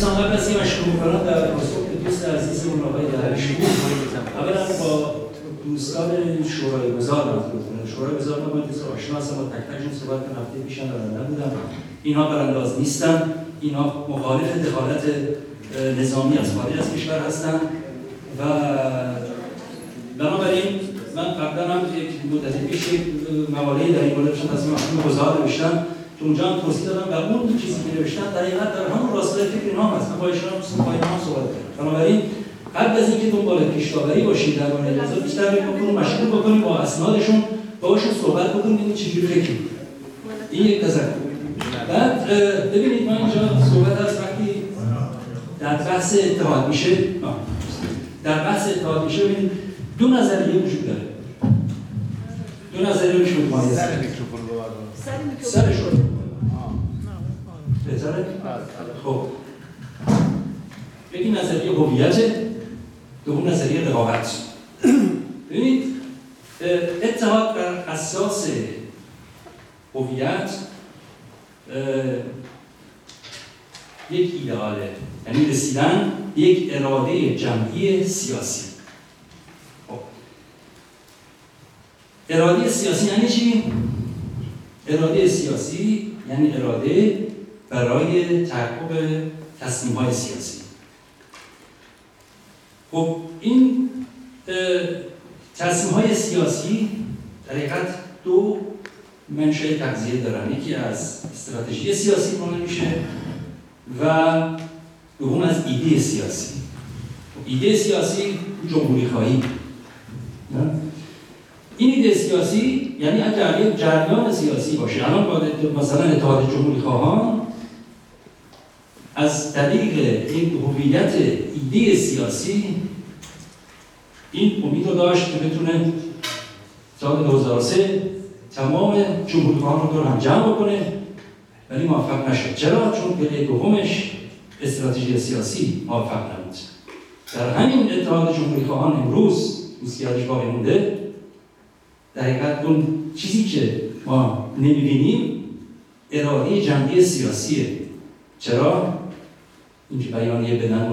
می‌کنم در پاسخ به دوست عزیزمون آقای دهرشی اولا با دوستان شورای گذار مطلب شورای گذار با دوست آشنا هستم با تک تکشون صحبت کنم. هفته پیشم برنده بودم. اینها برانداز نیستن. اینها مخالف دخالت نظامی از خارج از کشور هستند و بنابراین من قبلا هم یک مدت پیش مقاله در این مورد از محکوم گذار نوشتم که اونجا هم توضیح دادم و اون چیزی که نوشتن در حقیقت در همون راستای فکر اینها هست. من با ایشون هم صحبت کردم. بنابراین قبل از اینکه دنبال پیشتاوری باشید در مورد جزا بیشتر بکنیم مشغول بکنیم با اسنادشون باشون صحبت بکنیم ببینید چجوری فکر این یک تذکر. بعد ببینید ما اینجا صحبت از وقتی در بحث اتحاد میشه. در بحث اتحاد میشه. ببینید دو نظریه وجود داره. دو نظریه وجود داره. سر میکروفون. سر شد. بهتره؟ خب. یکی نظریه هویت دوم نظریه رقابت. ببینید اتحاد بر اساس هویت یک ایدئاله یعنی رسیدن یک اراده جمعی سیاسی. خب. اراده سیاسی یعنی چی؟ اراده سیاسی یعنی اراده برای تحقق تصمیم های سیاسی. خب این تصمیم های سیاسی در حقیقت دو منشه تغذیه دارن. یکی از استراتژی سیاسی کنه میشه و دوم از ایده سیاسی. ایده سیاسی جمهوری خواهی این ایده سیاسی یعنی اگر یک جریان سیاسی باشه الان با مثلا اتحاد جمهوری خواهان از طریق این هویت ایده سیاسی این امید رو داشت که بتونه سال 2003 تمام جمهوری خواهان رو دور هم جمع بکنه ولی موفق نشد. چرا؟ چون پله دومش استراتژی سیاسی موفق نبود. در همین اتحاد جمهوری خواهان امروز دوستیادش باقی مونده. در حقیقت اون چیزی که ما نمی‌بینیم اراده جمعی سیاسیه. چرا؟ اینکه بیانیه بدن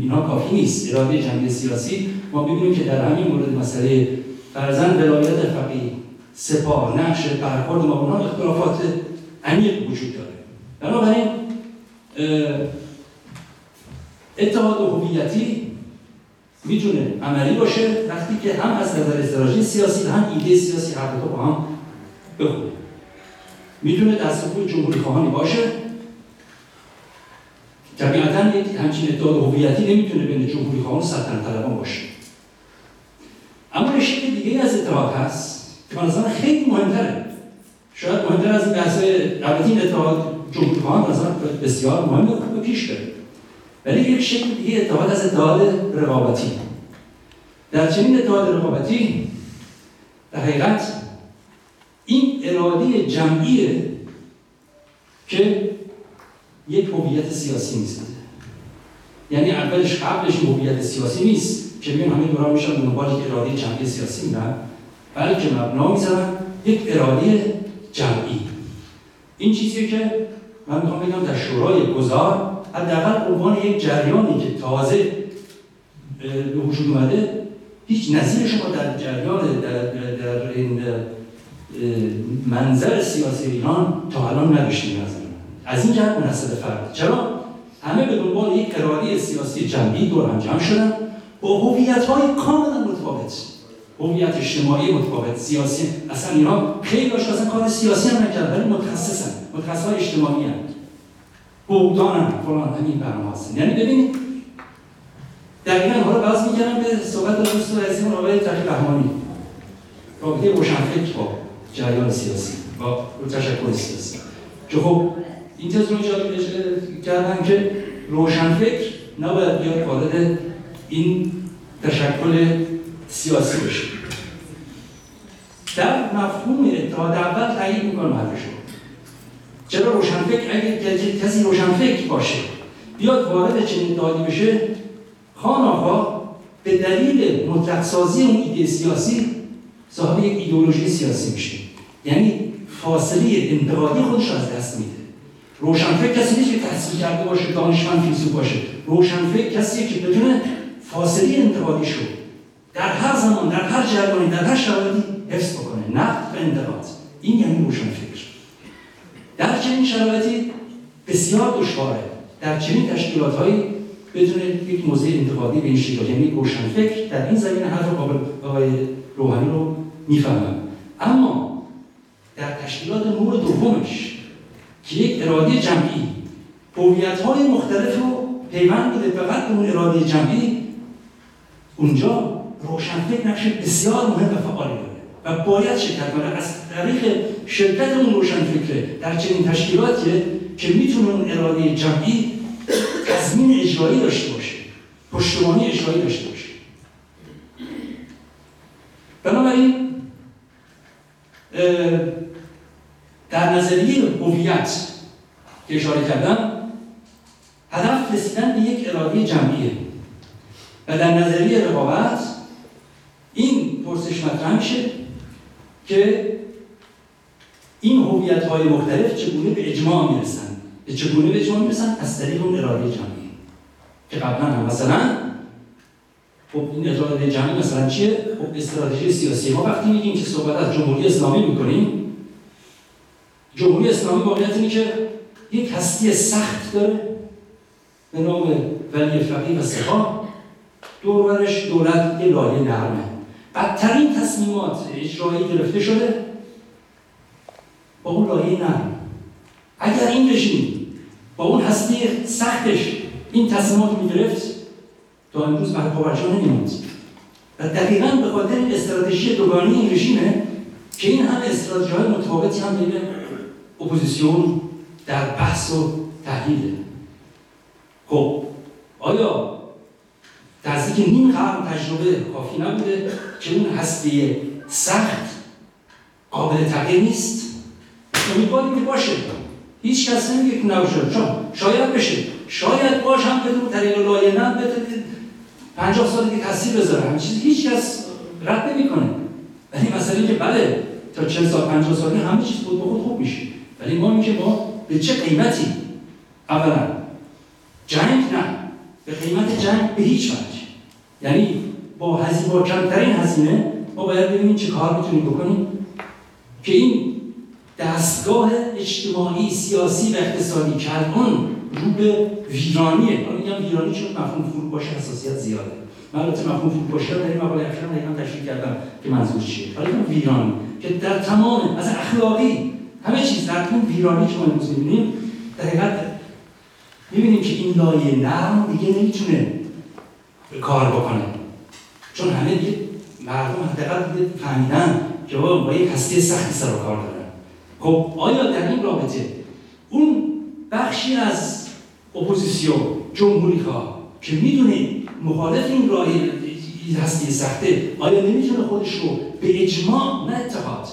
اینها کافی نیست. اراده جمعی سیاسی ما ببینیم که در همین مورد مسئله فرزن ولایت فقیه سپاه نقش برخورد ما اونها اختلافات عمیق وجود داره. بنابراین اتحاد هویتی می‌تونه عملی باشه وقتی که هم از نظر استراتژی سیاسی هم ایده سیاسی هر با هم بخونه. می‌تونه دستگاه جمهوری خواهانی باشه. طبیعتا یک همچین اتحاد هویتی نمی‌تونه بین جمهوری خواهان و سلطنت طلبان باشه. اما شکل دیگه از اتحاد هست که من خیلی مهمتره. شاید مهمتر از این بحث البته این اتحاد جمهوری خواهان بسیار مهمه خوب پیش بره. ولی یک شکل دیگه اتحاد از اتحاد رقابتی. در چنین اتحاد رقابتی در حقیقت این اراده جمعیه که یک هویت سیاسی نیست. یعنی اولش قبلش هویت سیاسی نیست که ببین همه دوران میشن دنبال یک اراده جمعی سیاسی میرن بلکه مبنا می‌ذارن یک اراده جمعی. این چیزی که من می‌خوام بگم در شورای گذار حداقل عنوان یک جریانی که تازه به وجود اومده هیچ نظیر شما در جریان در, در این منظر سیاسی ایران تا الان نداشتیم از این جهت منصد فرد. چرا؟ همه به دنبال یک اراده سیاسی جمعی دور هم جمع شدن. با هویت های کاملا متفاوت. هویت اجتماعی متفاوت. سیاسی اصلا اینا خیلی اصلا کار سیاسی هم نکردن ولی متخصصن. متخصص های اجتماعی هم. بودان هم فلان همین برنامه هستن. یعنی ببینید دقیقا حالا باز میگم به صحبت دوست عزیزمون آقای تقی رحمانی رابطه روشنفکر با جریان سیاسی با تشکل سیاسی. که خب این تز رو ایجاد کردن که روشنفکر نباید بیاد وارد این تشکل سیاسی بشه. در مفهوم اتحاد اول تایید می‌کنم حرفشو چرا روشنفکر؟ اگر کسی روشنفکر باشه بیاد وارد چنین اتحادی بشه خان به دلیل مطلق سازی اون ایده سیاسی صاحب یک ایدئولوژی سیاسی میشه. یعنی فاصله انتقادی خودش از دست میده. روشنفکر کسی نیست که تحصیل کرده باشه دانشمند فیلسوف باشه. روشنفکر کسی که بتونه فاصله انتقادی شو در هر زمان در هر جریانی در هر شرایطی حفظ بکنه. نقد و انتقاد. این یعنی روشنفکر. در چنین شرایطی بسیار دشواره. در چنین تشکیلاتهایی بدون یک موضع انتقادی به این شکل یعنی روشنفکر در این زمینه حرف آقای روحانی رو می‌فهمم. اما در تشکیلات نور دومش که یک اراده جمعی هویت های مختلف رو پیوند بده فقط اون اراده جمعی اونجا روشنفکر نقش بسیار مهم و فعالی داره. و باید شرکت کنه. از طریق شرکت اون روشنفکره در چنین تشکیلاتی که می‌تونه اون اراده جمعی تضمین اجرایی داشته باشه. پشتوانی اجرایی داشته باشه. بنابراین در نظریه هویت که اشاره کردم هدف رسیدن به یک اراده جمعیه. و در نظریه رقابت این پرسش مطرح میشه که این هویت های مختلف چگونه به اجماع می‌رسن به چگونه به اجماع می‌رسن از طریق اون اراده جمعی. که قبلا هم مثلا خب این اراده جمعی مثلا چیه؟ خب استراتژی سیاسی. ما وقتی میگیم که صحبت از جمهوری اسلامی می‌کنیم جمهوری اسلامی واقعیت اینه که یک هستی سخت داره به نام ولی فقیه و سپاه. دورورش دولت یه لایه نرمه. بدترین تصمیمات اجرایی گرفته شده با اون لایه نرم. اگر این رژیم با اون هسته سختش این تصمیمات می‌گرفت تا امروز بر پابرجا نمیموند و دقیقا به خاطر استراتژی دوگانه این رژیمه که این همه استراتژی های متفاوتی هم بین اپوزیسیون در بحث و تحلیل خب آیا که نیم قرن تجربه کافی نبوده که اون هسته سخت قابل تغییر نیست. امیدواریم که باشه. هیچ کس نمیگه که نباشه شاید بشه. شاید باش هم بدون طریق لایه نه بتونید پنجاه سال که تاثیر بذاره. همین چیزی هیچ کس رد نمی‌کنه. ولی مسئله که بله تا چند سال پنجاه سالی همه چیز خود به خود خوب میشه. ولی ما میگه ما به چه قیمتی؟ اولا جنگ نه. به قیمت جنگ به هیچ وجه. یعنی با هزینه با کمترین هزینه ما باید ببینیم چه کار می‌تونیم بکنیم که این دستگاه اجتماعی سیاسی و اقتصادی که الان رو به ویرانیه. حالا میگم ویرانی چون مفهوم فروپاشی حساسیت زیاده. من البته مفهوم فروپاشی رو در این مقاله اخیرا دقیقا تشریح کردم که منظور چیه. حالا ویرانی که در تمام از اخلاقی همه چیز در اون ویرانی که ما امروز می‌بینیم در می‌بینیم که این لایه نرم دیگه نمی‌تونه کار بکنه. چون همه دیگه مردم حداقل فهمیدن که با یک هستی سختی سر و کار دارن. خب آیا در این رابطه اون بخشی از اپوزیسیون جمهوری ها که می‌دونه مخالف این راه هستی سخته آیا نمی‌تونه خودش رو به اجماع نه اتحاد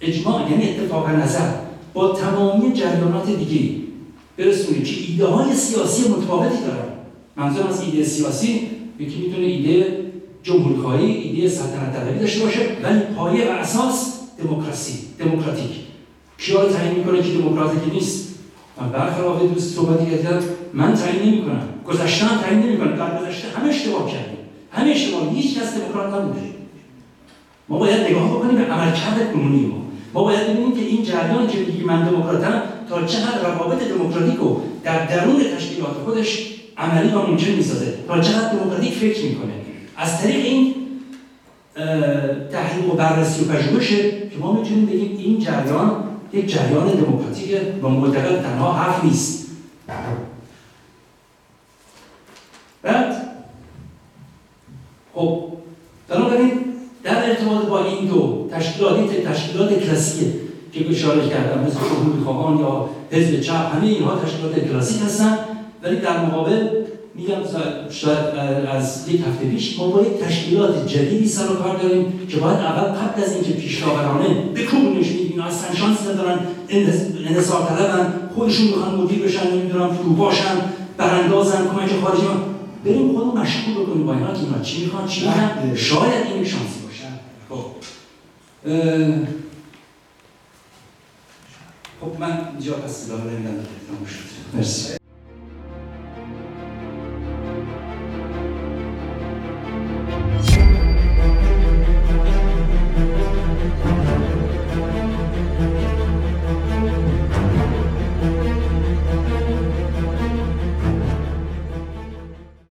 اجماع یعنی اتفاق نظر با تمامی جریانات دیگه برسونیم که ایده های سیاسی متفاوتی دارن؟ منظورم از ایده سیاسی یکی می‌تونه ایده جمهوریخواهی ایده سلطنت طلبی داشته باشه ولی پایه و اساس دموکراسی دموکراتیک. کیا رو تعیین می‌کنه که دموکراتیک نیست؟ من برخلاف دوست صحبتی کردم من تعیین نمی‌کنم. گذشته هم تعیین نمی‌کنم. در گذشته همه اشتباه کردیم. همه اشتباه. هیچ کس دموکرات نبوده. ما باید نگاه بکنیم به عملکرد قانونی ما. ما باید ببینیم که این جریان که میگه من دموکراتم تا حد روابط دموکراتیک رو در درون تشکیلات خودش عملی و ممکن می‌سازه. تا چقدر دموکراتیک فکر می‌کنه. از طریق این تحقیق و بررسی و پژوهشه که ما می‌تونیم بگیم این جریان یک جریان دموکراتیک و معتقد تنها حرف نیست. بعد خب بنابراین در ارتباط با این دو تشکیلات تشکیلات کلاسیک که اشاره کردم مثل جمهوری خواهان یا حزب چپ همه اینها تشکیلات کلاسیک هستن. ولی در مقابل میگم شاید از یک هفته پیش ما با یک تشکیلات جدیدی سر و کار داریم که باید اول قبل از اینکه پیشاورانه بکوبونش اینا اصلا شانس ندارن انحصار طلبن خودشون می‌خوان مدیر بشن نمی‌دونم فرو باشن براندازن کمک خارجی ها بریم خودمون مشغول بکنیم با اینا که اینا چی می‌خوان چی می‌خوان بله. شاید این شانسی باشه. خب. خب من اینجا پس ادامه نمیدم. مرسی.